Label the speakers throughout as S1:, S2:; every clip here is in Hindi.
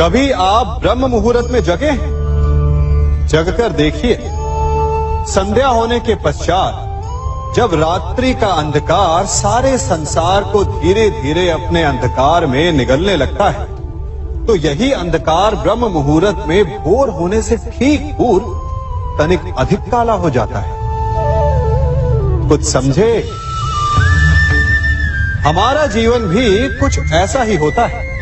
S1: कभी आप ब्रह्म मुहूर्त में जगे हैं? जगकर देखिए, संध्या होने के पश्चात, जब रात्रि का अंधकार सारे संसार को धीरे धीरे अपने अंधकार में निगलने लगता है तो यही अंधकार ब्रह्म मुहूर्त में भोर होने से ठीक पूर्व तनिक अधिक काला हो जाता है। कुछ समझे? हमारा जीवन भी कुछ ऐसा ही होता है।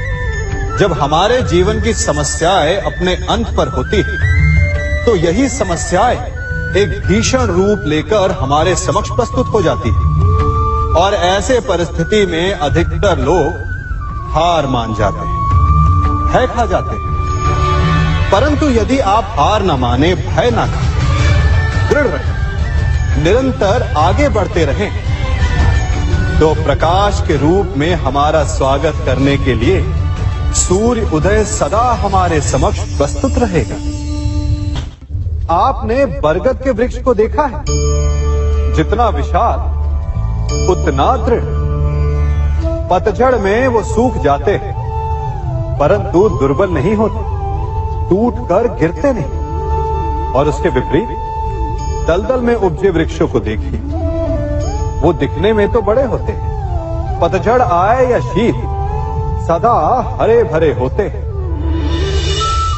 S1: जब हमारे जीवन की समस्याएँ अपने अंत पर होती है तो यही समस्याएँ एक भीषण रूप लेकर हमारे समक्ष प्रस्तुत हो जाती है। और ऐसे परिस्थिति में अधिकतर लोग हार मान जाते हैं, भय खा जाते हैं। परंतु यदि आप हार ना माने, भय ना खाए, दृढ़ रहे, निरंतर आगे बढ़ते रहें तो प्रकाश के रूप में हमारा स्वागत करने के लिए सूर्य उदय सदा हमारे समक्ष प्रस्तुत रहेगा। आपने बरगद के वृक्ष को देखा है? जितना विशाल, उतना दृढ़। पतझड़ में वो सूख जाते हैं, परंतु दुर्बल नहीं होते। टूट कर गिरते नहीं। और उसके विपरीत, दलदल में उपजे वृक्षों को देखिए। वो दिखने में तो बड़े होते हैं। पतझड़ आए या शीत सदा हरे भरे होते हैं।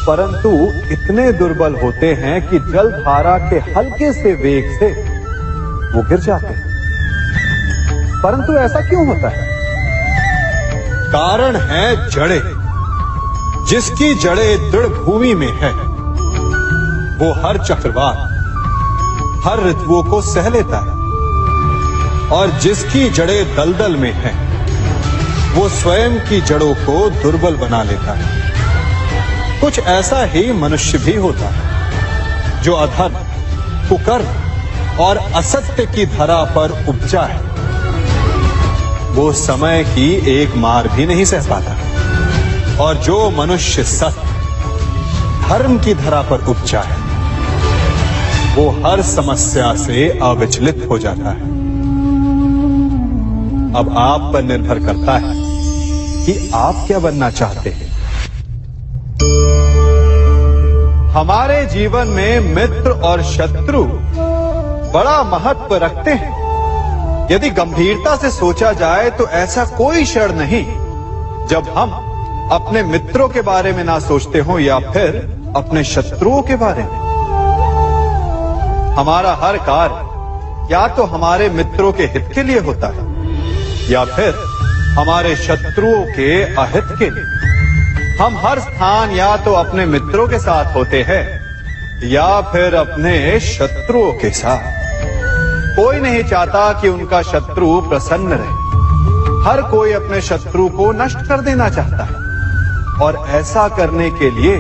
S1: परंतु इतने दुर्बल होते हैं कि जल धारा के हल्के से वेग से वो गिर जाते हैं। परंतु ऐसा क्यों होता है? कारण है जड़े। जिसकी जड़े दृढ़ भूमि में है, वो हर चक्रवात, हर ऋतुओं को सह लेता है और जिसकी जड़े दलदल में है वो स्वयं की जड़ों को दुर्बल बना लेता है। कुछ ऐसा ही मनुष्य भी होता है, जो अधर्म, कुकर्म और असत्य की धरा पर उपजा है। वो समय की एक मार भी नहीं सह पाता। और जो मनुष्य सत्य, धर्म की धरा पर उपजा है, वो हर समस्या से अविचलित हो जाता है। अब आप पर निर्भर करता है कि आप क्या बनना चाहते हैं। हमारे जीवन में मित्र और शत्रु बड़ा महत्व रखते हैं। यदि गंभीरता से सोचा जाए तो ऐसा कोई क्षण नहीं, जब हम अपने मित्रों के बारे में ना सोचते हो या फिर अपने शत्रुओं के बारे में। हमारा हर कार्य या तो हमारे मित्रों के हित के लिए होता है या फिर हमारे शत्रुओं के अहित के लिए। हम हर स्थान या तो अपने मित्रों के साथ होते हैं, या फिर अपने शत्रुओं के साथ। कोई नहीं चाहता कि उनका शत्रु प्रसन्न रहे। हर कोई अपने शत्रु को नष्ट कर देना चाहता है, और ऐसा करने के लिए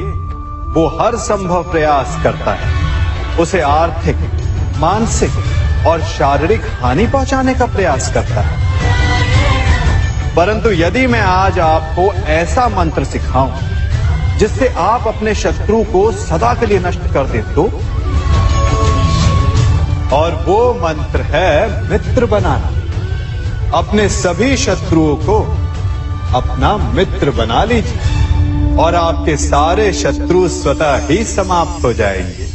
S1: वो हर संभव प्रयास करता है। उसे आर्थिक, मानसिक और शारीरिक हानि पहुँचाने का प्रयास करता है। परंतु यदि मैं आज आपको ऐसा मंत्र सिखाऊं, जिससे आप अपने शत्रु को सदा के लिए नष्ट कर दे तो और वो मंत्र है मित्र बनाना। अपने सभी शत्रुओं को अपना मित्र बना लीजिए, और आपके सारे शत्रु स्वतः ही समाप्त हो जाएँगे।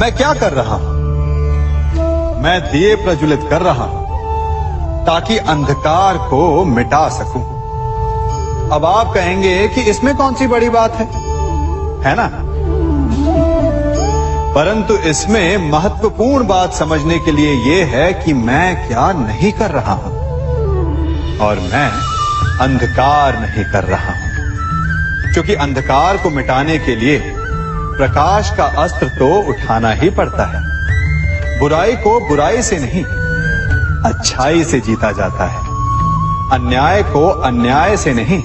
S1: मैं क्या कर रहा हूँ? मैं दिए प्रज्वलित कर रहा हूँ। ताकि अंधकार को मिटा सकूँ। अब आप कहेंगे कि इसमें कौन सी बड़ी बात है? है ना? परंतु इसमें महत्वपूर्ण बात समझने के लिए यह है कि मैं क्या नहीं कर रहा हूँ। और मैं अंधकार नहीं कर रहा हूँ। क्योंकि अंधकार को मिटाने के लिए प्रकाश का अस्त्र तो उठाना ही पड़ता है। बुराई को बुराई से नहीं अच्छाई से जीता जाता है। अन्याय को अन्याय से नहीं,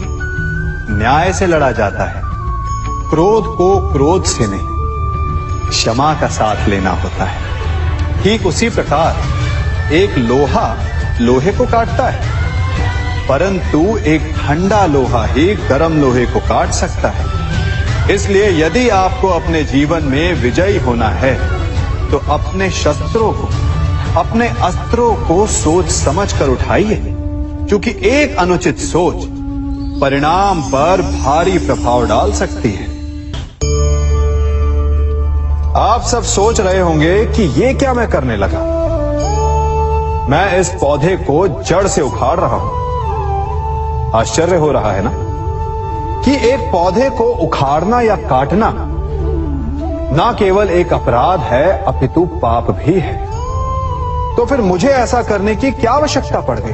S1: न्याय से लड़ा जाता है। क्रोध को क्रोध से नहीं, क्षमा का साथ लेना होता है। ठीक उसी प्रकार, एक लोहा लोहे को काटता है, परंतु एक ठंडा लोहा ही गर्म लोहे को काट सकता है। इसलिए यदि आपको अपने जीवन में विजयी होना है तो अपने शस्त्रों को अपने अस्त्रों को सोच समझ कर उठाइए, क्योंकि एक अनुचित सोच परिणाम पर भारी प्रभाव डाल सकती है। आप सब सोच रहे होंगे कि ये क्या मैं करने लगा। मैं इस पौधे को जड़ से उखाड़ रहा हूँ। आश्चर्य हो रहा है ना? कि एक पौधे को उखाड़ना या काटना ना केवल एक अपराध है, अपितु पाप भी है। तो फिर मुझे ऐसा करने की क्या आवश्यकता पड़ गई?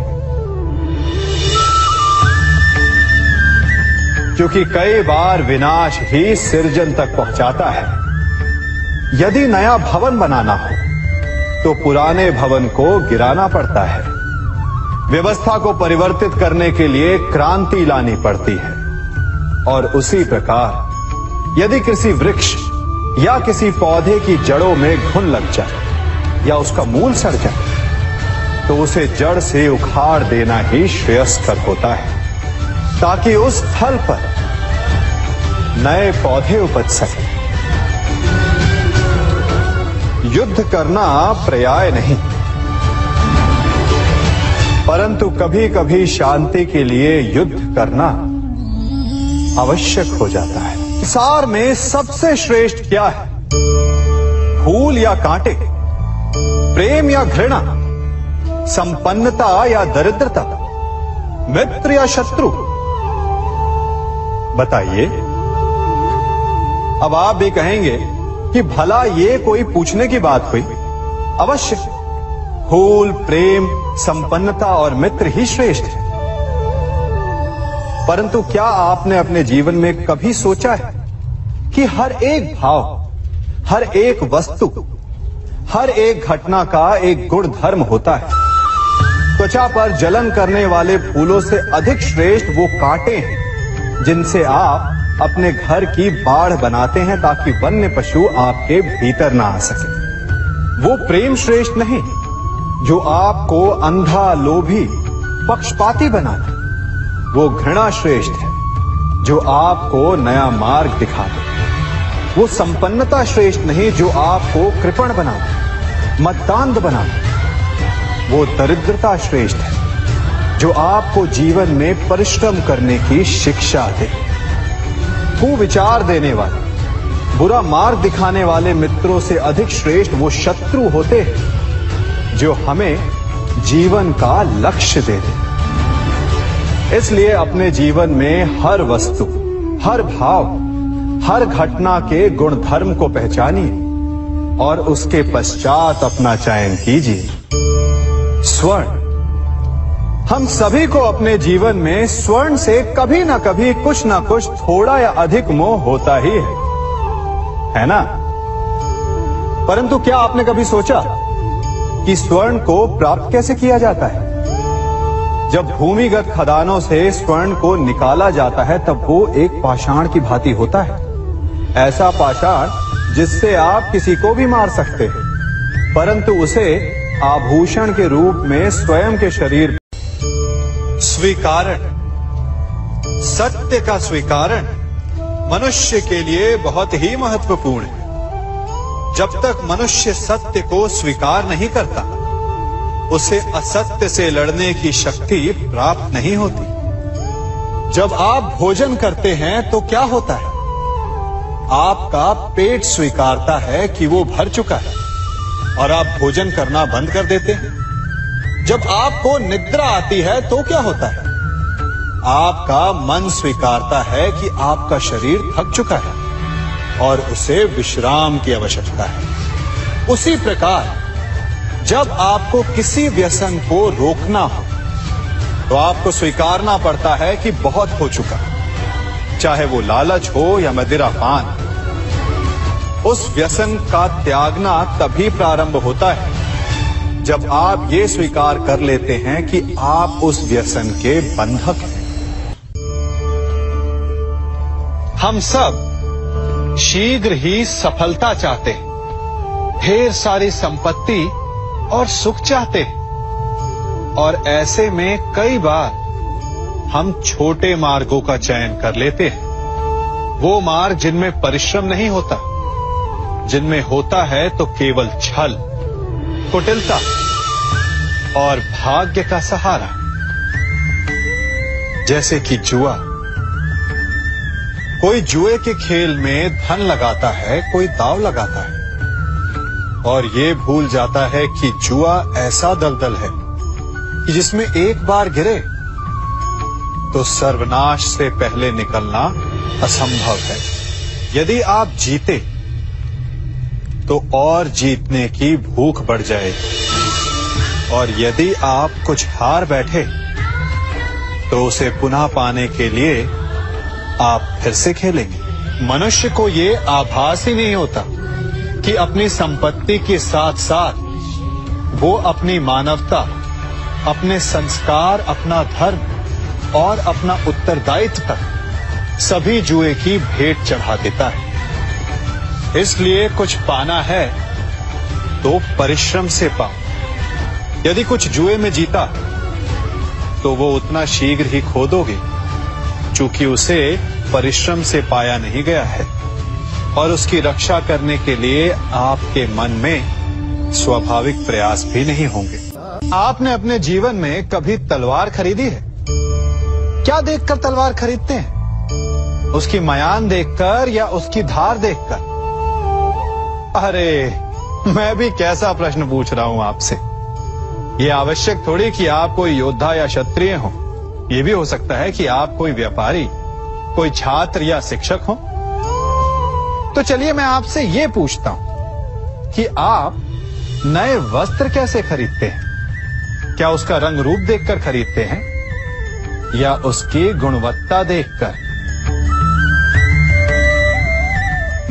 S1: क्योंकि कई बार विनाश ही सृजन तक पहुंचाता है। यदि नया भवन बनाना हो तो पुराने भवन को गिराना पड़ता है। व्यवस्था को परिवर्तित करने के लिए क्रांति लानी पड़ती है। और उसी प्रकार, यदि किसी वृक्ष या किसी पौधे की जड़ों में घुन लग जाए या उसका मूल सड़ जाए तो उसे जड़ से उखाड़ देना ही श्रेयस्कर होता है, ताकि उस फल पर नए पौधे उपज सके। युद्ध करना पर्याय नहीं। परंतु कभी कभी शांति के लिए युद्ध करना आवश्यक हो जाता है। सार में सबसे श्रेष्ठ क्या है? फूल या कांटे? प्रेम या घृणा, संपन्नता या दरिद्रता, मित्र या शत्रु। बताइए, अब आप भी कहेंगे कि भला ये कोई पूछने की बात हुई? अवश्य। फूल, प्रेम, संपन्नता और मित्र ही श्रेष्ठ है। परंतु क्या आपने अपने जीवन में कभी सोचा है कि हर एक भाव, हर एक वस्तु हर एक घटना का एक गुण धर्म होता है। त्वचा पर जलन करने वाले फूलों से अधिक श्रेष्ठ वो कांटे हैं, जिनसे आप अपने घर की बाढ़ बनाते हैं ताकि वन्य पशु आपके भीतर ना आ सके। वो प्रेम श्रेष्ठ नहीं, जो आपको अंधा लोभी पक्षपाती बनाता वो घृणा श्रेष्ठ है, जो आपको नया मार्ग दिखा दे वो संपन्नता श्रेष्ठ नहीं जो आपको कृपण बना मतदान बना वो दरिद्रता श्रेष्ठ है, जो आपको जीवन में परिश्रम करने की शिक्षा दे। कुविचार देने वाले, बुरा मार्ग दिखाने वाले मित्रों से अधिक श्रेष्ठ वो शत्रु होते हैं, जो हमें जीवन का लक्ष्य दे दे। इसलिए अपने जीवन में हर वस्तु, हर भाव हर घटना के गुण धर्म को पहचानिए और उसके पश्चात अपना चयन कीजिए। स्वर्ण। हम सभी को अपने जीवन में स्वर्ण से कभी ना कभी कुछ ना कुछ थोड़ा या अधिक मोह होता ही है। है ना? परंतु क्या आपने कभी सोचा कि स्वर्ण को प्राप्त कैसे किया जाता है? जब भूमिगत खदानों से स्वर्ण को निकाला जाता है, तब वो एक पाषाण की भांति होता है। ऐसा पाषाण जिससे आप किसी को भी मार सकते हैं। परंतु उसे आभूषण के रूप में स्वयं के शरीर स्वीकारण, सत्य का स्वीकारण मनुष्य के लिए बहुत ही महत्वपूर्ण है। जब तक मनुष्य सत्य को स्वीकार नहीं करता, उसे असत्य से लड़ने की शक्ति प्राप्त नहीं होती। जब आप भोजन करते हैं तो क्या होता है? आपका पेट स्वीकारता है कि वो भर चुका है और आप भोजन करना बंद कर देते हैं। जब आपको निद्रा आती है तो क्या होता है? आपका मन स्वीकारता है कि आपका शरीर थक चुका है और उसे विश्राम की आवश्यकता है। उसी प्रकार, जब आपको किसी व्यसन को रोकना हो तो आपको स्वीकारना पड़ता है कि बहुत हो चुका चाहे वो लालच हो या मदिरा पान, उस व्यसन का त्यागना तभी प्रारंभ होता है जब आप ये स्वीकार कर लेते हैं कि आप उस व्यसन के बंधक हैं। हम सब शीघ्र ही सफलता चाहते हैं, ढेर सारी संपत्ति और सुख चाहते हैं। और ऐसे में कई बार हम छोटे मार्गों का चयन कर लेते हैं। वो मार्ग जिनमें परिश्रम नहीं होता, जिनमें होता है तो केवल छल, कुटिलता और भाग्य का सहारा। जैसे कि जुआ, कोई जुए के खेल में धन लगाता है, कोई दाव लगाता है, और ये भूल जाता है कि जुआ ऐसा दलदल है कि जिसमें एक बार गिरे तो सर्वनाश से पहले निकलना असंभव है। यदि आप जीते तो और जीतने की भूख बढ़ जाएगी। और यदि आप कुछ हार बैठे तो उसे पुनः पाने के लिए आप फिर से खेलेंगे। मनुष्य को ये आभास ही नहीं होता कि अपनी संपत्ति के साथ साथ वो अपनी मानवता, अपने संस्कार, अपना धर्म और अपना उत्तरदायित्व तक सभी जुए की भेंट चढ़ा देता है। इसलिए कुछ पाना है तो परिश्रम से पाओ। यदि कुछ जुए में जीता तो वो उतना शीघ्र ही खो दोगे, चूँकि उसे परिश्रम से पाया नहीं गया है। और उसकी रक्षा करने के लिए आपके मन में स्वाभाविक प्रयास भी नहीं होंगे। आपने अपने जीवन में कभी तलवार खरीदी है? क्या देखकर तलवार खरीदते हैं? उसकी मयान देखकर या उसकी धार देखकर? अरे, मैं भी कैसा प्रश्न पूछ रहा हूँ आपसे। ये आवश्यक थोड़ी कि आप कोई योद्धा या क्षत्रिय हो। ये भी हो सकता है कि आप कोई व्यापारी, कोई छात्र या शिक्षक हो। तो चलिए मैं आपसे ये पूछता हूँ कि आप नए वस्त्र कैसे खरीदते हैं? क्या उसका रंग रूप देखकर खरीदते हैं? या उसकी गुणवत्ता देखकर।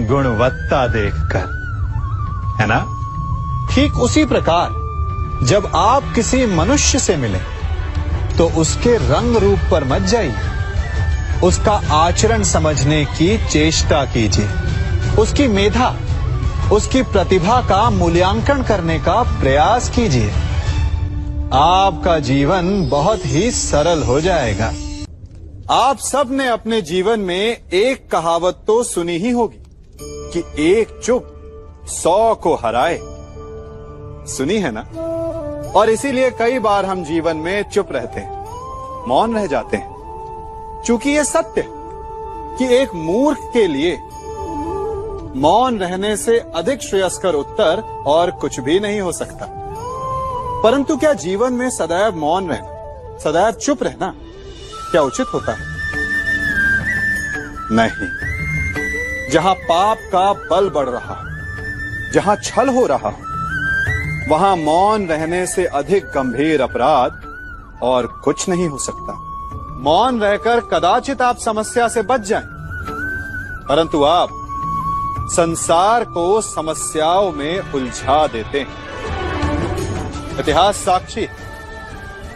S1: गुणवत्ता देखकर। है ना? ठीक उसी प्रकार, जब आप किसी मनुष्य से मिले तो उसके रंग रूप पर मत जाइए। उसका आचरण समझने की चेष्टा कीजिए। उसकी मेधा, उसकी प्रतिभा का मूल्यांकन करने का प्रयास कीजिए। आपका जीवन बहुत ही सरल हो जाएगा। आप सबने अपने जीवन में एक कहावत तो सुनी ही होगी कि एक चुप सौ को हराए। सुनी है ना? और इसीलिए कई बार हम जीवन में चुप रहते हैं, मौन रह जाते हैं। चूँकि ये सत्य कि एक मूर्ख के लिए मौन रहने से अधिक श्रेयस्कर उत्तर और कुछ भी नहीं हो सकता। परंतु क्या जीवन में सदैव मौन रहना सदैव चुप रहना क्या उचित होता है? नहीं। जहाँ पाप का बल बढ़ रहा जहाँ छल हो रहा वहाँ मौन रहने से अधिक गंभीर अपराध और कुछ नहीं हो सकता। मौन रहकर कदाचित आप समस्या से बच जाएँ, परंतु आप संसार को समस्याओं में उलझा देते हैं। इतिहास साक्षी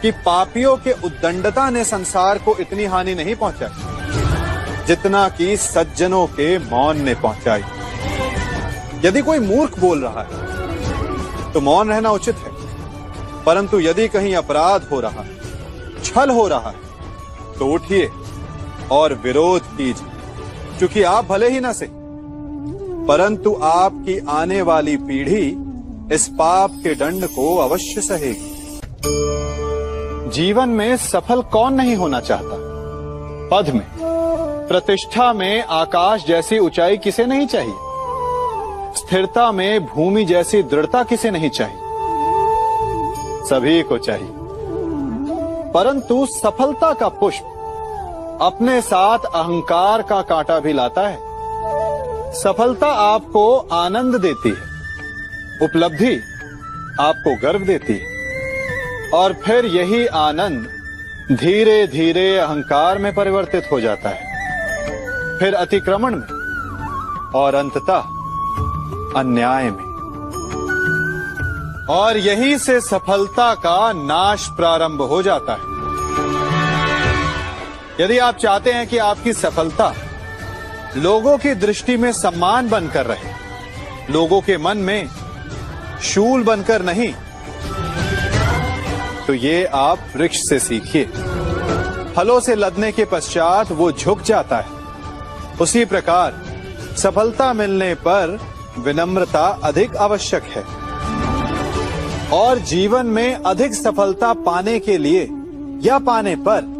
S1: कि पापियों के उद्दंडता ने संसार को इतनी हानि नहीं पहुंचाई, जितना कि सज्जनों के मौन ने पहुंचाई। यदि कोई मूर्ख बोल रहा है तो मौन रहना उचित है। परंतु यदि कहीं अपराध हो रहा है, छल हो रहा है तो उठिए और विरोध कीजिए, क्योंकि आप भले ही ना से, परंतु आपकी आने वाली पीढ़ी इस पाप के दंड को अवश्य सहेगी। जीवन में सफल कौन नहीं होना चाहता? पद में। प्रतिष्ठा में आकाश जैसी ऊंचाई किसे नहीं चाहिए? स्थिरता में भूमि जैसी दृढ़ता किसे नहीं चाहिए? सभी को चाहिए। परंतु सफलता का पुष्प अपने साथ अहंकार का कांटा भी लाता है। सफलता आपको आनंद देती है। उपलब्धि आपको गर्व देती है। और फिर यही आनंद धीरे धीरे अहंकार में परिवर्तित हो जाता है। फिर अतिक्रमण में और अंततः अन्याय में। और यही से सफलता का नाश प्रारंभ हो जाता है। यदि आप चाहते हैं कि आपकी सफलता लोगों की दृष्टि में सम्मान बनकर रहे, लोगों के मन में शूल बनकर नहीं। तो ये आप वृक्ष से सीखिए। फलों से लदने के पश्चात वो झुक जाता है। उसी प्रकार, सफलता मिलने पर विनम्रता अधिक आवश्यक है। और जीवन में अधिक सफलता पाने के लिए या पाने पर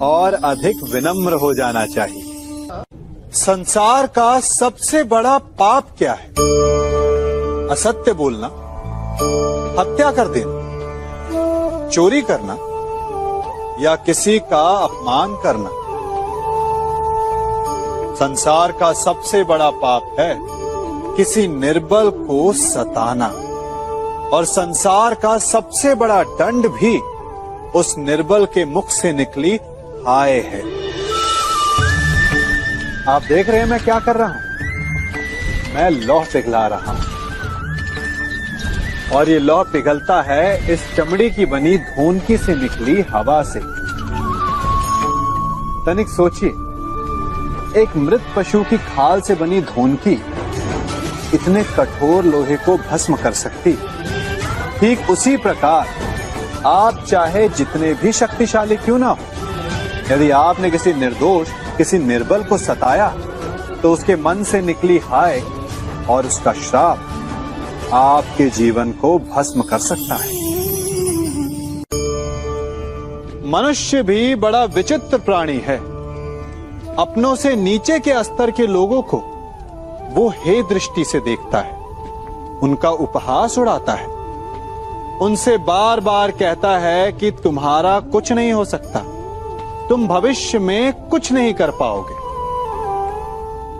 S1: और अधिक विनम्र हो जाना चाहिए। संसार का सबसे बड़ा पाप क्या है? असत्य बोलना, हत्या कर देना, चोरी करना, या किसी का अपमान करना। संसार का सबसे बड़ा पाप है किसी निर्बल को सताना। और संसार का सबसे बड़ा दंड भी उस निर्बल के मुख से निकली हाय है। आप देख रहे हैं मैं क्या कर रहा हूँ? मैं लौह पिघला रहा हूँ। और ये लौह पिघलता है इस चमड़ी की बनी धोनकी से निकली हवा से। तनिक सोचिए, एक मृत पशु की खाल से बनी धोनकी इतने कठोर लोहे को भस्म कर सकती। ठीक उसी प्रकार, आप चाहे जितने भी शक्तिशाली क्यों ना हो, यदि आपने किसी निर्दोष, किसी निर्बल को सताया तो उसके मन से निकली हाय और उसका श्राप आपके जीवन को भस्म कर सकता है। मनुष्य भी बड़ा विचित्र प्राणी है। अपनों से नीचे के स्तर के लोगों को वो हे दृष्टि से देखता है। उनका उपहास उड़ाता है। उनसे बार बार कहता है कि तुम्हारा कुछ नहीं हो सकता। तुम भविष्य में कुछ नहीं कर पाओगे।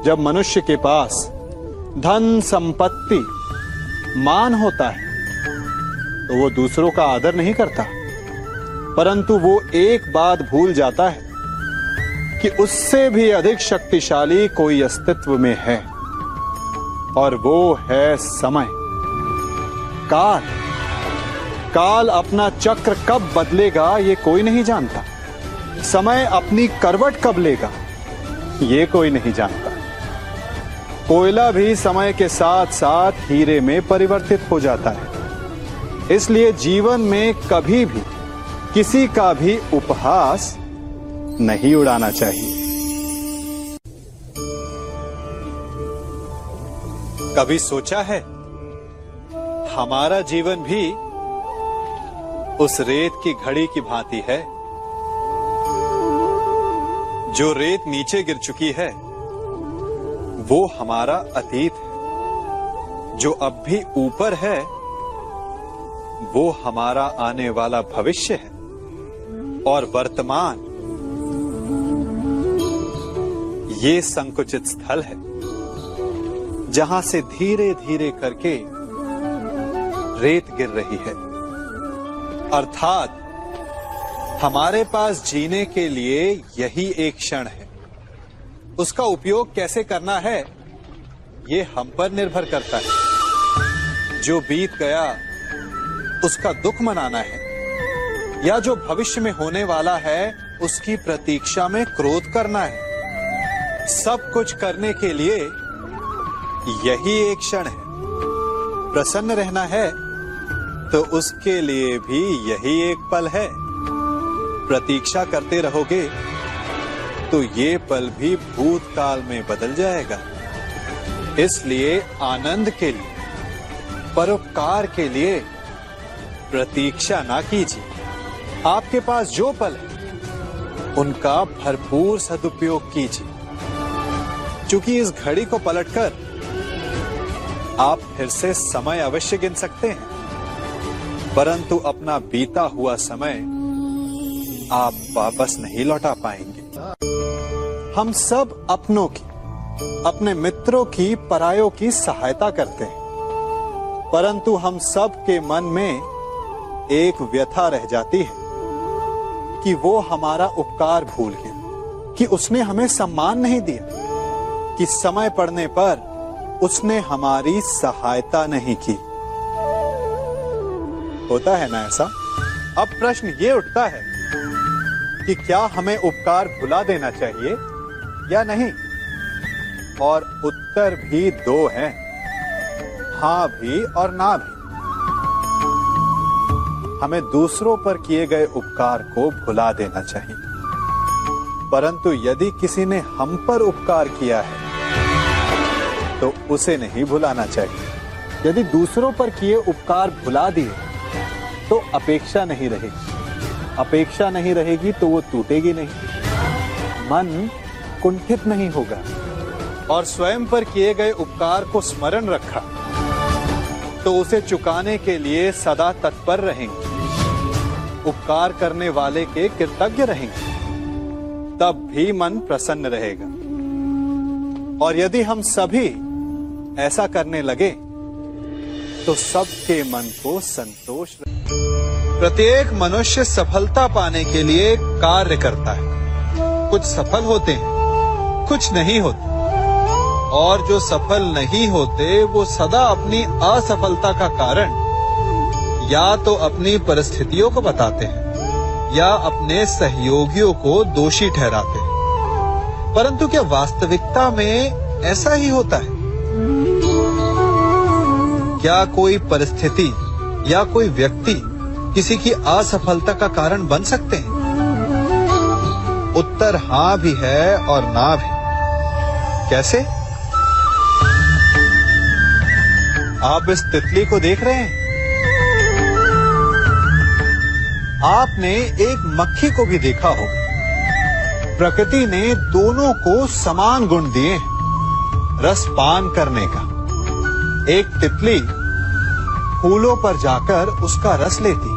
S1: जब मनुष्य के पास धन, संपत्ति मान होता है तो वो दूसरों का आदर नहीं करता। परंतु वो एक बात भूल जाता है कि उससे भी अधिक शक्तिशाली कोई अस्तित्व में है, और वो है समय। काल। काल अपना चक्र कब बदलेगा, ये कोई नहीं जानता। समय अपनी करवट कब लेगा, ये कोई नहीं जानता। कोयला भी समय के साथ साथ हीरे में परिवर्तित हो जाता है। इसलिए जीवन में कभी भी, किसी का भी उपहास नहीं उड़ाना चाहिए। कभी सोचा है, हमारा जीवन भी उस रेत की घड़ी की भांति है, जो रेत नीचे गिर चुकी है? वो हमारा अतीत है। जो अब भी ऊपर है, वो हमारा आने वाला भविष्य है और वर्तमान। ये संकुचित स्थल है, जहाँ से धीरे धीरे करके रेत गिर रही है। अर्थात, हमारे पास जीने के लिए यही एक क्षण है। उसका उपयोग कैसे करना है, ये हम पर निर्भर करता है। जो बीत गया, उसका दुख मनाना है। या जो भविष्य में होने वाला है, उसकी प्रतीक्षा में क्रोध करना है। सब कुछ करने के लिए यही एक क्षण है। प्रसन्न रहना है तो उसके लिए भी यही एक पल है। प्रतीक्षा करते रहोगे तो ये पल भी भूतकाल में बदल जाएगा। इसलिए आनंद के लिए, परोपकार के लिए प्रतीक्षा ना कीजिए। आपके पास जो पल है, उनका भरपूर सदुपयोग कीजिए। क्योंकि इस घड़ी को पलटकर आप फिर से समय अवश्य गिन सकते हैं। परंतु अपना बीता हुआ समय आप वापस नहीं लौटा पाएँगे। हम सब अपनों की, अपने मित्रों की, परायों की सहायता करते हैं। परंतु हम सब के मन में एक व्यथा रह जाती है कि वो हमारा उपकार भूल गया, कि उसने हमें सम्मान नहीं दिया, कि समय पड़ने पर उसने हमारी सहायता नहीं की। होता है ना ऐसा? अब प्रश्न ये उठता है कि क्या हमें उपकार भुला देना चाहिए या नहीं? और उत्तर भी दो हैं। हाँ भी और ना भी। हमें दूसरों पर किए गए उपकार को भुला देना चाहिए। परंतु यदि किसी ने हम पर उपकार किया है तो उसे नहीं भुलाना चाहिए। यदि दूसरों पर किए उपकार भुला दिए तो अपेक्षा नहीं रहेगी। अपेक्षा नहीं रहेगी तो वो टूटेगी नहीं। मन कुंठित नहीं होगा और स्वयं पर किए गए उपकार को स्मरण रखा तो उसे चुकाने के लिए सदा तत्पर रहेंगे। उपकार करने वाले के कृतज्ञ रहेंगे, तब भी मन प्रसन्न रहेगा। और यदि हम सभी ऐसा करने लगे तो सबके मन को संतोष प्रत्येक मनुष्य सफलता पाने के लिए कार्य करता है। कुछ सफल होते हैं, कुछ नहीं होते। और जो सफल नहीं होते, वो सदा अपनी असफलता का कारण या तो अपनी परिस्थितियों को बताते हैं या अपने सहयोगियों को दोषी ठहराते हैं। परंतु क्या वास्तविकता में ऐसा ही होता है? क्या कोई परिस्थिति या कोई व्यक्ति किसी की असफलता का कारण बन सकते हैं? उत्तर हाँ भी है और ना भी। कैसे? आप इस तितली को देख रहे हैं? आपने एक मक्खी को भी देखा हो। प्रकृति ने दोनों को समान गुण दिए रस पान करने का। एक तितली फूलों पर जाकर उसका रस लेती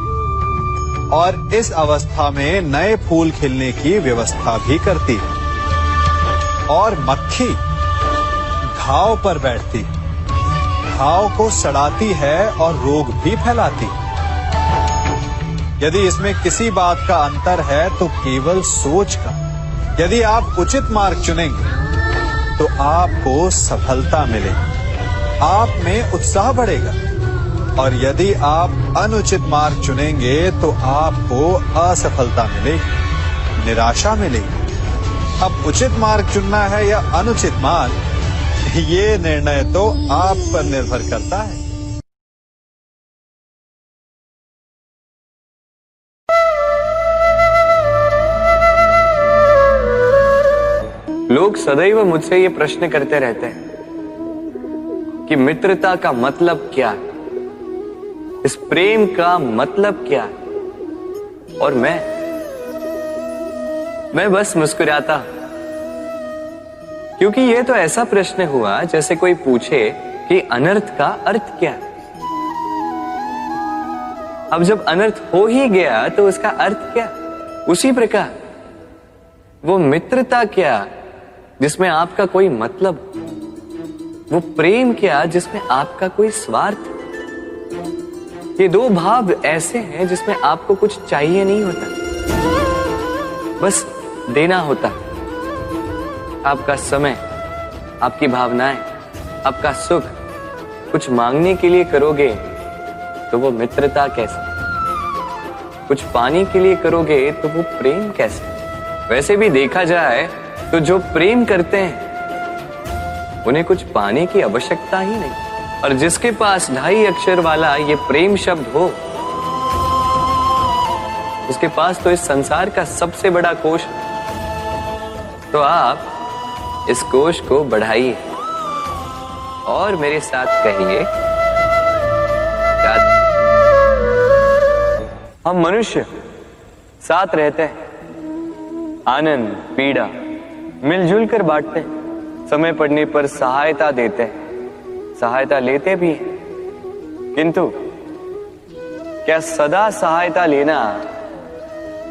S1: और इस अवस्था में नए फूल खिलने की व्यवस्था भी करती और मक्खी घाव पर बैठती, घाव को सड़ाती है और रोग भी फैलाती। यदि इसमें किसी बात का अंतर है तो केवल सोच का। यदि आप उचित मार्ग चुनेंगे तो आपको सफलता मिलेगी। आप में उत्साह बढ़ेगा। और यदि आप अनुचित मार्ग चुनेंगे तो आपको असफलता मिलेगी, निराशा मिलेगी। अब उचित मार्ग चुनना है या अनुचित मार्ग, ये निर्णय तो आप पर निर्भर करता है।
S2: लोग सदैव मुझसे ये प्रश्न करते रहते हैं। कि मित्रता का मतलब क्या है? इस प्रेम का मतलब क्या है? और मैं मैं बस मुस्कुराता क्योंकि यह तो ऐसा प्रश्न हुआ जैसे कोई पूछे कि अनर्थ का अर्थ क्या है? अब जब अनर्थ हो ही गया तो उसका अर्थ क्या उसी प्रकार, वो मित्रता क्या जिसमें आपका कोई मतलब वो प्रेम क्या जिसमें आपका कोई स्वार्थ? ये दो भाव ऐसे हैं जिसमें आपको कुछ चाहिए नहीं होता। बस देना होता। आपका समय, आपकी भावनाएँ, आपका सुख कुछ मांगने के लिए करोगे तो वो मित्रता कैसे? कुछ पाने के लिए करोगे तो वो प्रेम कैसे? वैसे भी देखा जाए तो जो प्रेम करते हैं उन्हें कुछ पाने की आवश्यकता ही नहीं। और जिसके पास ढाई अक्षर वाला ये प्रेम शब्द हो, उसके पास तो इस संसार का सबसे बड़ा कोष तो आप इस कोष को बढ़ाइए और मेरे साथ कहिए हम मनुष्य साथ रहते हैं, आनंद, पीड़ा, मिलजुल कर बांटते हैं। समय पड़ने पर सहायता देते हैं। सहायता लेते भी हैं। किंतु, क्या सदा सहायता लेना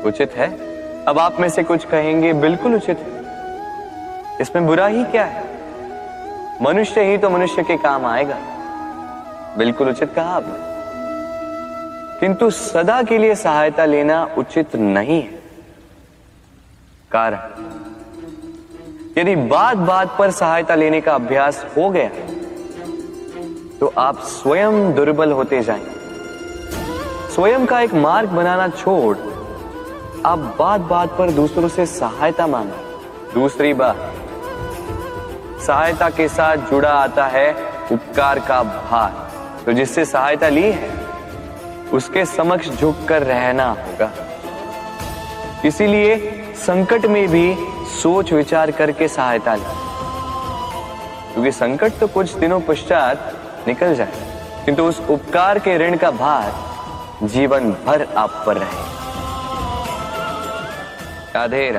S2: उचित है? अब आप में से कुछ कहेंगे, बिल्कुल उचित है। इसमें बुरा ही क्या है? मनुष्य ही तो मनुष्य के काम आएगा। बिल्कुल उचित कहा आपने। किंतु सदा के लिए सहायता लेना उचित नहीं है। कारण? यदि बात बात पर सहायता लेने का अभ्यास हो गया तो आप स्वयं दुर्बल होते जाएँगे स्वयं का एक मार्ग बनाना छोड़, आप बात बात पर दूसरों से सहायता मांगे। दूसरी बात, सहायता के साथ जुड़ा आता है उपकार का भार। तो जिससे सहायता ली है, उसके समक्ष झुककर रहना होगा। इसीलिए संकट में भी सोच विचार करके सहायता ले। क्योंकि संकट तो कुछ दिनों पश्चात निकल जाए, किंतु उस उपकार के ऋण का भार जीवन भर आप पर रहे। राधे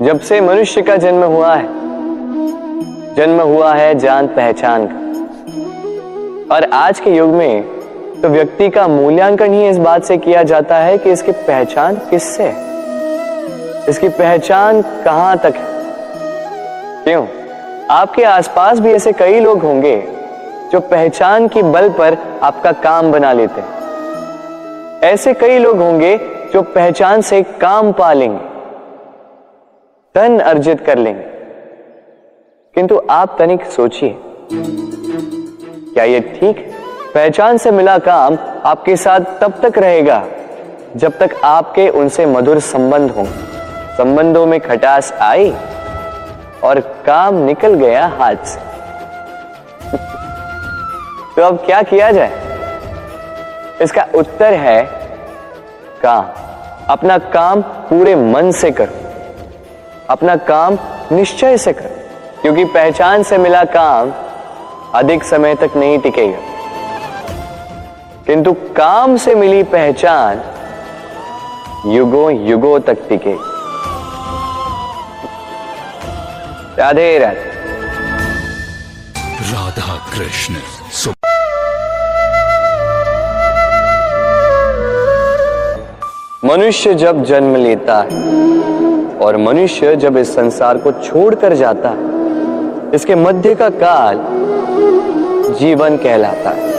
S2: जब से मनुष्य का जन्म हुआ है, जन्म हुआ है जान पहचान का। और आज के युग में तो व्यक्ति का मूल्यांकन ही इस बात से किया जाता है कि इसकी पहचान किससे इसकी पहचान कहाँ तक है? क्यों? आपके आसपास भी ऐसे कई लोग होंगे जो पहचान की बल पर आपका काम बना लेते हैं। ऐसे कई लोग होंगे जो पहचान से काम पा लेंगे, धन अर्जित कर लेंगे। किंतु आप तनिक सोचिए। क्या यह ठीक? पहचान से मिला काम आपके साथ तब तक रहेगा, जब तक आपके उनसे मधुर संबंध हों। संबंधों में खटास आई और काम निकल गया हाथ से। तो अब क्या किया जाए? इसका उत्तर है काम। अपना काम पूरे मन से करो। अपना काम निश्चय से करो, क्योंकि पहचान से मिला काम अधिक समय तक नहीं टिकेगा। किंतु काम से मिली पहचान युगों युगों तक टिके। राधे राधे।
S3: राधा कृष्ण
S2: मनुष्य जब जन्म लेता है और मनुष्य जब इस संसार को छोड़कर जाता है इसके मध्य का काल जीवन कहलाता है।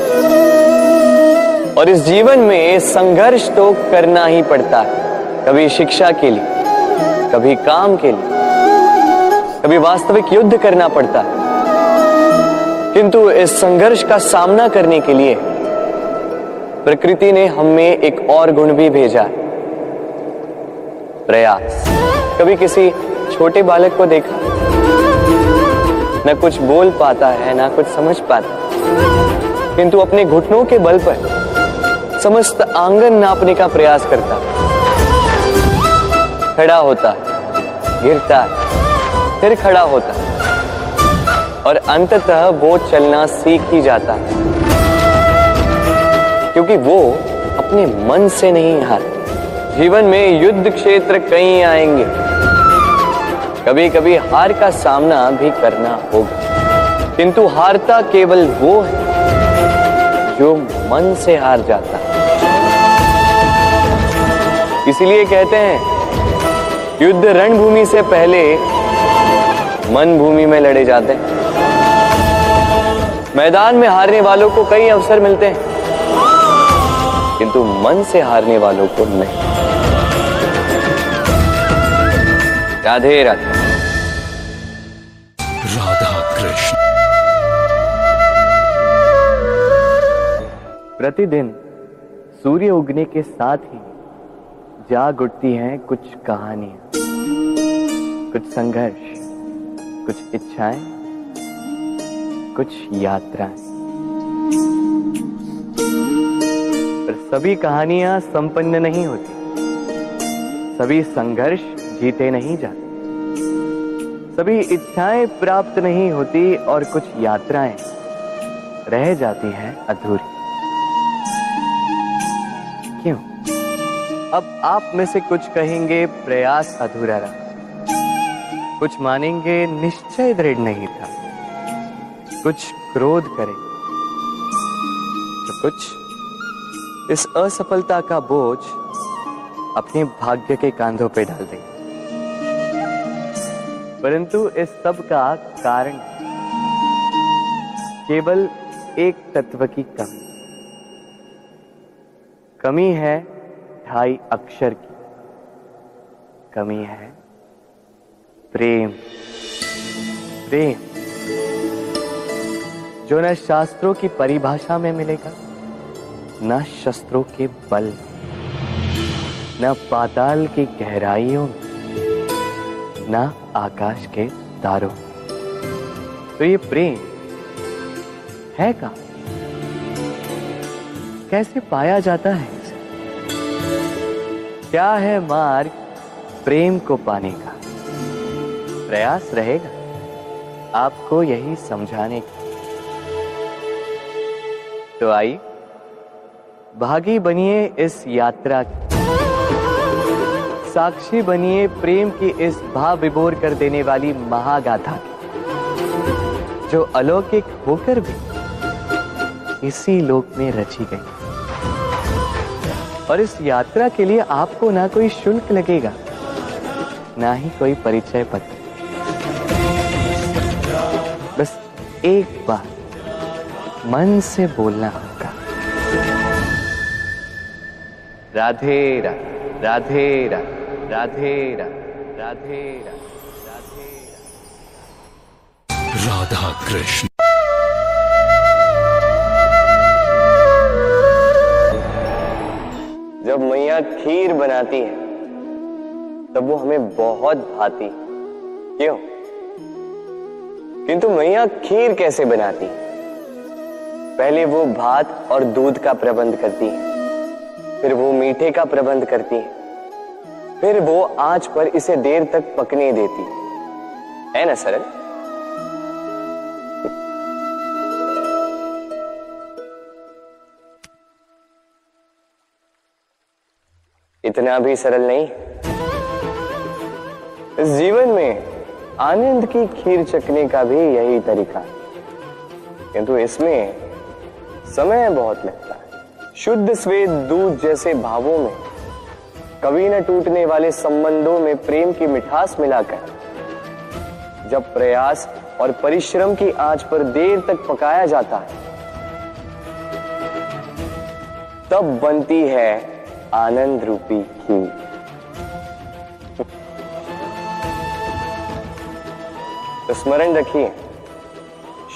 S2: और इस जीवन में संघर्ष तो करना ही पड़ता है। कभी शिक्षा के लिए, कभी काम के लिए, कभी वास्तविक युद्ध करना पड़ता है। किंतु इस संघर्ष का सामना करने के लिए प्रकृति ने हमें एक और गुण भी भेजा है। प्रयास। कभी किसी छोटे बालक को देखा, न कुछ बोल पाता है, ना कुछ समझ पाता। किंतु अपने घुटनों के बल पर समस्त आँगन नापने का प्रयास करता। खड़ा होता, गिरता, फिर खड़ा होता। और अंततः वो चलना सीख ही जाता। क्योंकि वो अपने मन से नहीं हार। जीवन में युद्ध क्षेत्र कई आएँगे। कभी कभी हार का सामना भी करना होगा। किंतु हारता केवल वो है जो मन से हार जाता है। इसलिए कहते हैं, युद्ध रणभूमि से पहले मन भूमि में लड़े जाते हैं। मैदान में हारने वालों को कई अवसर मिलते हैं, किंतु मन से हारने वालों को नहीं। राधे राधे।
S3: राधा कृष्ण।
S2: प्रतिदिन सूर्य उगने के साथ ही जाग उठती हैं कुछ कहानियाँ, कुछ संघर्ष, कुछ इच्छाएँ, कुछ यात्राएँ। पर सभी कहानियाँ संपन्न नहीं होती, सभी संघर्ष जीते नहीं जाते, सभी इच्छाएँ प्राप्त नहीं होती और कुछ यात्राएँ रह जाती हैं अधूरी। क्यों? अब आप में से कुछ कहेंगे, प्रयास अधूरा रहा। कुछ मानेंगे, निश्चय दृढ़ नहीं था। कुछ क्रोध करें। तो कुछ, इस असफलता का बोझ अपने भाग्य के कांधों पे डाल देंगे। परंतु इस सब का कारण केवल एक तत्व की कमी। कमी है ढाई अक्षर की। कमी है प्रेम। प्रेम। जो न शास्त्रों की परिभाषा में मिलेगा, न शस्त्रों के बल न पाताल की गहराइयों में, न आकाश के तारों तो ये प्रेम है का कैसे पाया जाता है क्या है मार्ग प्रेम को पाने का? प्रयास रहेगा आपको यही समझाने का तो आई भागी बनिए इस यात्रा की।
S1: साक्षी बनिए प्रेम की इस भाव विभोर कर देने वाली महागाथा की, जो अलौकिक होकर भी इसी लोक में रची गई। और इस यात्रा के लिए आपको ना कोई शुल्क लगेगा, ना ही कोई परिचय पत्र। बस एक बार मन से बोलना होगा। राधे राधे रा, राधे राधे राधे
S3: राधा कृष्ण।
S1: मैया खीर बनाती है, तब वो हमें बहुत भाती। क्यों? किंतु मैया खीर कैसे बनाती? पहले वो भात और दूध का प्रबंध करती है, फिर वो मीठे का प्रबंध करती है, फिर वो आँच पर इसे देर तक पकने देती है। ना सरल इतना भी सरल नहीं। इस जीवन में आनंद की खीर चखने का भी यही तरीका किंतु इसमें समय बहुत लगता है। शुद्ध स्वेद दूध जैसे भावों में, कभी न टूटने वाले संबंधों में प्रेम की मिठास मिलाकर, जब प्रयास और परिश्रम की आँच पर देर तक पकाया जाता है, तब बनती है आनंद रूपी खीर तो स्मरण रखिए,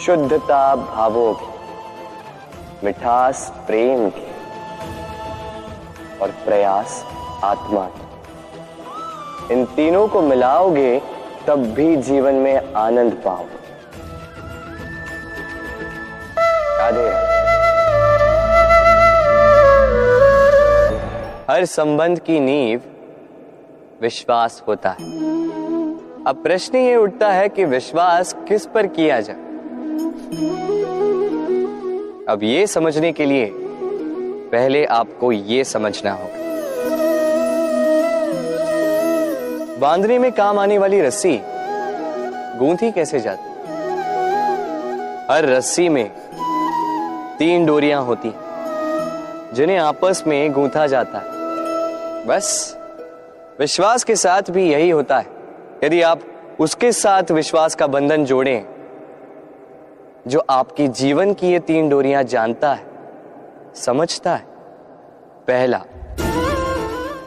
S1: शुद्धता भावों की, मिठास प्रेम की, और प्रयास आत्मा की। इन तीनों को मिलाओगे, तब भी जीवन में आनंद पाओगे। राधे हर संबंध की नींव विश्वास होता है। अब प्रश्न ये उठता है कि विश्वास किस पर किया जाए? अब ये समझने के लिए पहले आपको ये समझना होगा। बांधने में काम आने वाली रस्सी गूंथी कैसे जाती हर रस्सी में तीन डोरियाँ होती जिन्हें आपस में गूंथा जाता है। बस, विश्वास के साथ भी यही होता है। यदि आप उसके साथ विश्वास का बंधन जोड़ें, जो आपकी जीवन की ये तीन डोरियाँ जानता है, समझता है। पहला,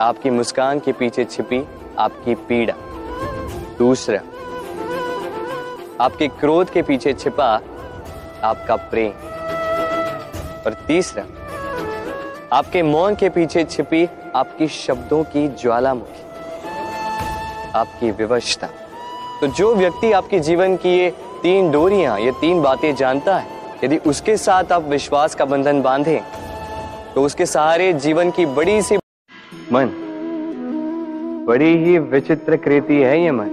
S1: आपकी मुस्कान के पीछे छिपी आपकी पीड़ा। दूसरा, आपके क्रोध के पीछे छिपा आपका प्रेम। और तीसरा, आपके मौन के पीछे छिपी आपकी शब्दों की ज्वालामुखी, आपकी विवशता। तो जो व्यक्ति आपके जीवन की ये तीन डोरियाँ, ये तीन बातें जानता है, यदि उसके साथ आप विश्वास का बंधन बांधे तो उसके सहारे जीवन की बड़ी सी मन, बड़ी ही विचित्र कृति है ये मन।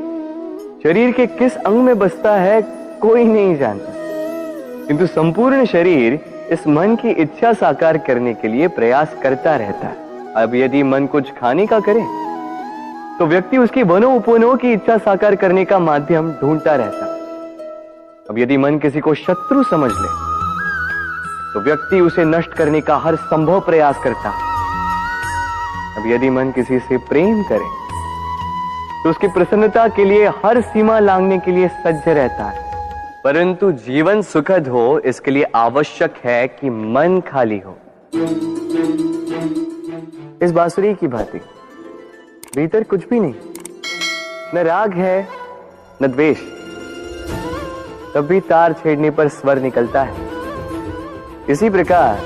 S1: शरीर के किस अंग में बसता है, कोई नहीं जानता। किंतु संपूर्ण शरीर इस मन की इच्छा साकार करने के लिए प्रयास करता रहता है। अब यदि मन कुछ खाने का करे तो व्यक्ति उसकी वनो उपवनों की इच्छा साकार करने का माध्यम ढूंढता रहता। अब यदि मन किसी को शत्रु समझ ले तो व्यक्ति उसे नष्ट करने का हर संभव प्रयास करता। अब यदि मन किसी से प्रेम करे तो उसकी प्रसन्नता के लिए हर सीमा लांगने के लिए सज्ज रहता है। परंतु जीवन सुखद हो, इसके लिए आवश्यक है कि मन खाली हो। इस बांसुरी की भांति। भीतर कुछ भी नहीं। न राग है, न द्वेष। तब भी तार छेड़ने पर स्वर निकलता है। इसी प्रकार,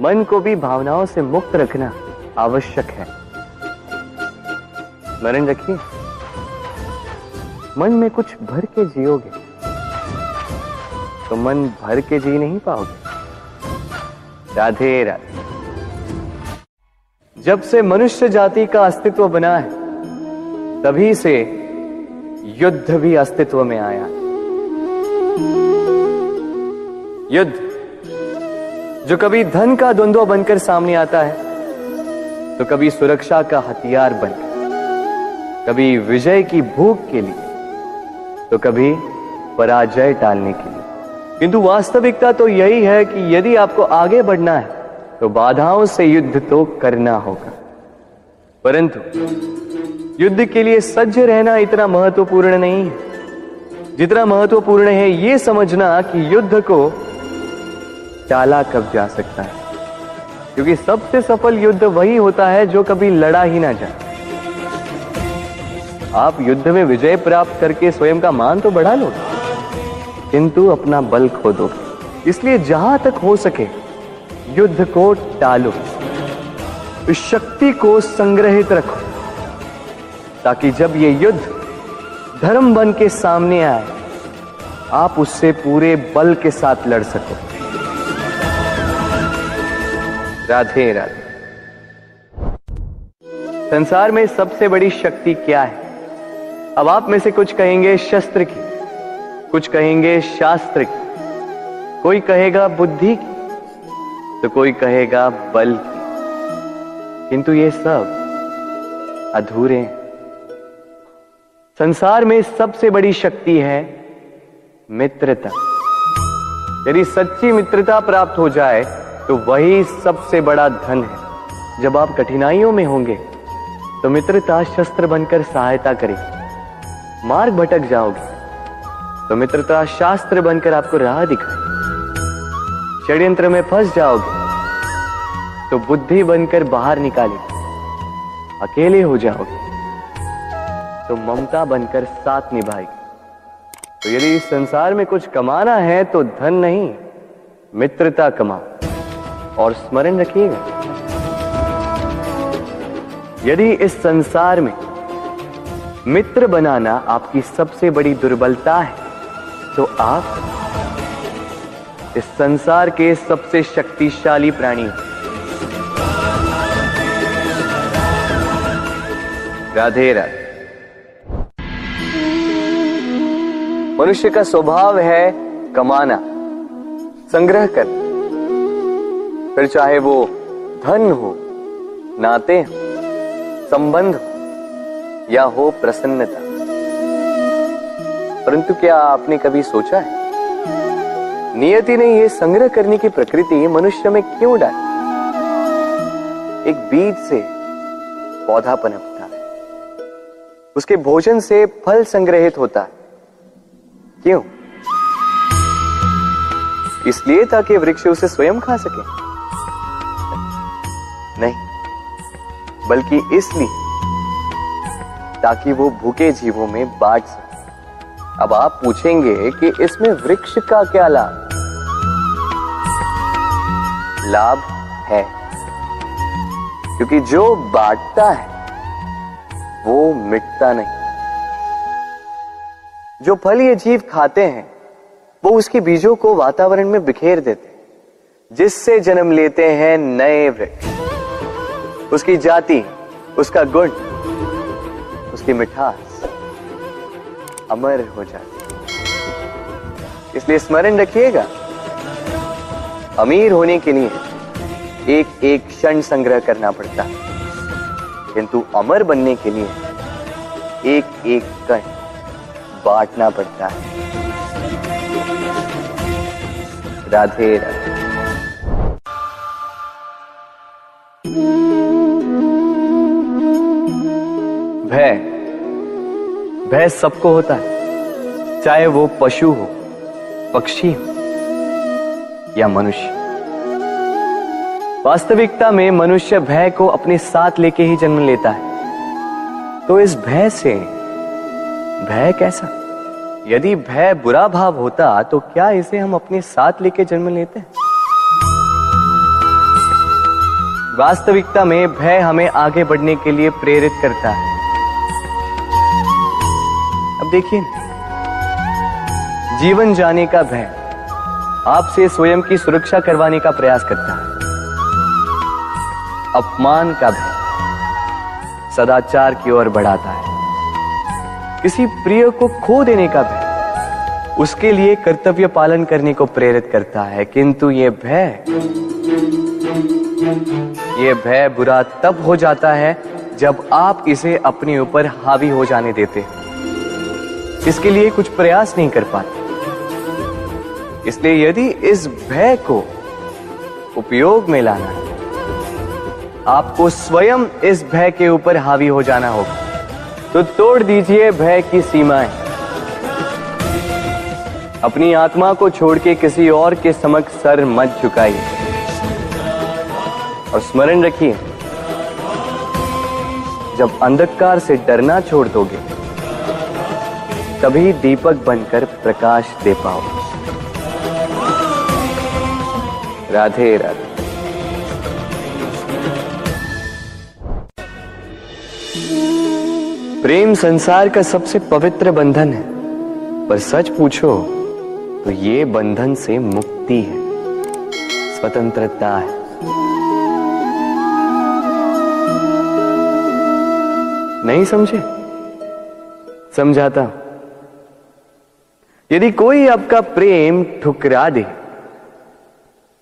S1: मन को भी भावनाओं से मुक्त रखना आवश्यक है। स्मरण रखिए, मन में कुछ भर के जियोगे तो मन भर के जी नहीं पाओगे। राधे राधे। जब से मनुष्य जाति का अस्तित्व बना है, तभी से युद्ध भी अस्तित्व में आया। युद्ध, जो कभी धन का द्वंद्व बनकर सामने आता है तो कभी सुरक्षा का हथियार बनकर, कभी विजय की भूख के लिए तो कभी पराजय टालने के लिए। किंतु वास्तविकता तो यही है कि यदि आपको आगे बढ़ना है तो बाधाओं से युद्ध तो करना होगा। परंतु युद्ध के लिए सज्ज रहना इतना महत्वपूर्ण नहीं है। जितना महत्वपूर्ण है यह समझना कि युद्ध को टाला कब जा सकता है। क्योंकि सबसे सफल युद्ध वही होता है जो कभी लड़ा ही ना जाए। आप युद्ध में विजय प्राप्त करके स्वयं का मान तो बढ़ा लो, किंतु अपना बल खो दो। इसलिए जहाँ तक हो सके युद्ध को टालो। इस शक्ति को संग्रहित रखो, ताकि जब ये युद्ध धर्म बन के सामने आए, आप उससे पूरे बल के साथ लड़ सको। राधे राधे। संसार में सबसे बड़ी शक्ति क्या है? अब आप में से कुछ कहेंगे शस्त्र की, कुछ कहेंगे शास्त्र की, कोई कहेगा बुद्धि की। तो कोई कहेगा, बल की। किंतु ये सब अधूरे संसार में सबसे बड़ी शक्ति है मित्रता। यदि सच्ची मित्रता प्राप्त हो जाए तो वही सबसे बड़ा धन है। जब आप कठिनाइयों में होंगे तो मित्रता शस्त्र बनकर सहायता करेगी। मार्ग भटक जाओगे तो मित्रता शास्त्र बनकर आपको राह दिखाए षड्यंत्र में फंस जाओगे तो बुद्धि बनकर बाहर निकाले। अकेले हो जाओगे तो ममता बनकर साथ निभाएगी। तो यदि इस संसार में कुछ कमाना है तो धन नहीं, मित्रता कमाओ और स्मरण रखिएगा। यदि इस संसार में मित्र बनाना आपकी सबसे बड़ी दुर्बलता है तो आप इस संसार के सबसे शक्तिशाली प्राणी। राधे राधे। मनुष्य का स्वभाव है कमाना, संग्रह कर फिर चाहे वो धन हो, नाते हो, संबंध हो, या हो प्रसन्नता। परंतु क्या आपने कभी सोचा है? नियति ने यह संग्रह करने की प्रकृति मनुष्य में क्यों डाली एक बीज से पौधा पनपता है। उसके भोजन से फल संग्रहित होता है। क्यों? इसलिए ताकि वृक्ष उसे स्वयं खा सके। नहीं, बल्कि इसलिए ताकि वो भूखे जीवों में बांट सके। अब आप पूछेंगे कि इसमें वृक्ष का क्या लाभ? लाभ है। क्योंकि जो बांटता है, वो मिटता नहीं। जो फल ये जीव खाते हैं, वो उसके बीजों को वातावरण में बिखेर देते हैं, जिससे जन्म लेते हैं नए वृक्ष। उसकी जाति, उसका गुण, उसकी मिठास। अमर हो जाती इसलिए स्मरण रखिएगा, अमीर होने के लिए एक एक क्षण संग्रह करना पड़ता है। किंतु अमर बनने के लिए एक एक कण बांटना पड़ता है। राधे राधे। भय। भय सबको होता है। चाहे वो पशु हो, पक्षी हो, या मनुष्य। वास्तविकता में मनुष्य भय को अपने साथ लेके ही जन्म लेता है। तो इस भय से भय कैसा? यदि भय बुरा भाव होता तो क्या इसे हम अपने साथ लेके जन्म लेते हैं? वास्तविकता में भय हमें आगे बढ़ने के लिए प्रेरित करता है। देखिए जीवन जाने का भय आपसे स्वयं की सुरक्षा करवाने का प्रयास करता है। अपमान का भय सदाचार की ओर बढ़ाता है। किसी प्रिय को खो देने का भय उसके लिए कर्तव्य पालन करने को प्रेरित करता है, किंतु यह भय यह भय बुरा तब हो जाता है जब आप इसे अपने ऊपर हावी हो जाने देते हैं। इसके लिए कुछ प्रयास नहीं कर पाते। इसलिए यदि इस भय को उपयोग में लाना है, आपको स्वयं इस भय के ऊपर हावी हो जाना होगा। तो तोड़ दीजिए भय की सीमाएँ। अपनी आत्मा को छोड़ के किसी और के समक्ष सर मत झुकाइए और स्मरण रखिए, जब अंधकार से डरना छोड़ दोगे तभी दीपक बनकर प्रकाश दे पाओ। राधे राधे। प्रेम संसार का सबसे पवित्र बंधन है। पर सच पूछो तो ये बंधन से मुक्ति है। स्वतंत्रता है। नहीं समझे? समझाता हूँ। यदि कोई आपका प्रेम ठुकरा दे,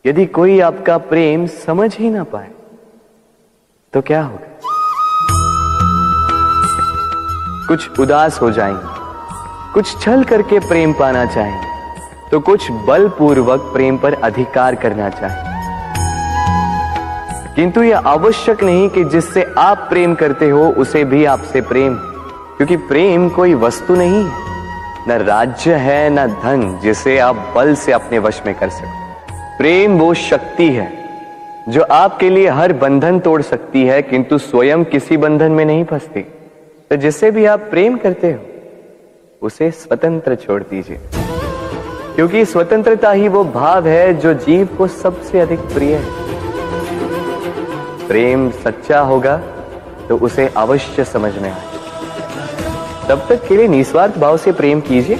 S1: यदि कोई आपका प्रेम समझ ही ना पाए तो क्या होगा? कुछ उदास हो जाएँगे, कुछ छल करके प्रेम पाना चाहेंगे तो कुछ बलपूर्वक प्रेम पर अधिकार करना चाहेंगे। किंतु यह आवश्यक नहीं कि जिससे आप प्रेम करते हो, उसे भी आपसे प्रेम, क्योंकि प्रेम कोई वस्तु नहीं है। न राज्य है, न धन, जिसे आप बल से अपने वश में कर सको। प्रेम वो शक्ति है, जो आपके लिए हर बंधन तोड़ सकती है, किंतु स्वयं किसी बंधन में नहीं फंसती। तो जिससे भी आप प्रेम करते हो, उसे स्वतंत्र छोड़ दीजिए। क्योंकि स्वतंत्रता ही वो भाव है, जो जीव को सबसे अधिक प्रिय है। प्रेम सच्चा होगा तो उसे अवश्य समझ में आए तब तक के लिए निस्वार्थ भाव से प्रेम कीजिए।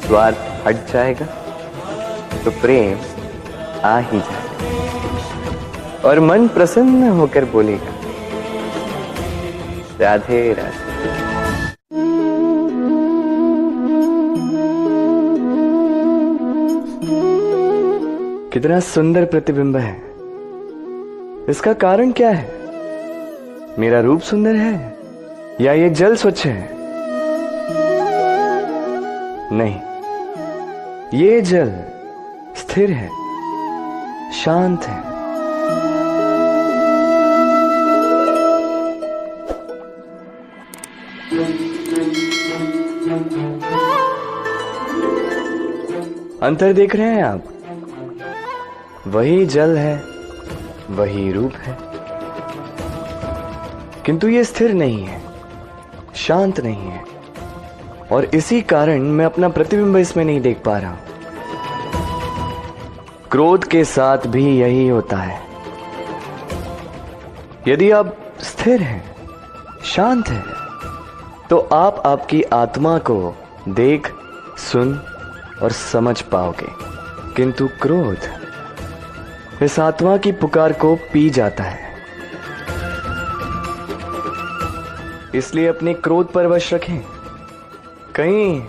S1: स्वार्थ हट जाएगा तो प्रेम आ ही जाएगा। और मन प्रसन्न होकर बोलेगा, राधे राधे। कितना सुंदर प्रतिबिंब है। इसका कारण क्या है? मेरा रूप सुंदर है? या ये जल स्वच्छ है? नहीं। ये जल स्थिर है, शांत है। अंतर देख रहे हैं आप? वही जल है, वही रूप है। किंतु ये स्थिर नहीं है। शांत नहीं है। और इसी कारण मैं अपना प्रतिबिंब इसमें नहीं देख पा रहा। क्रोध के साथ भी यही होता है। यदि आप स्थिर हैं, शांत हैं तो आप आपकी आत्मा को देख, सुन और समझ पाओगे। किंतु क्रोध इस आत्मा की पुकार को पी जाता है। इसलिए अपने क्रोध पर वश रखें। कहीं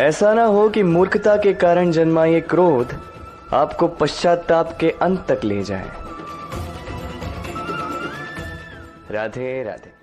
S1: ऐसा ना हो कि मूर्खता के कारण जन्मा ये क्रोध आपको पश्चाताप के अंत तक ले जाए। राधे राधे।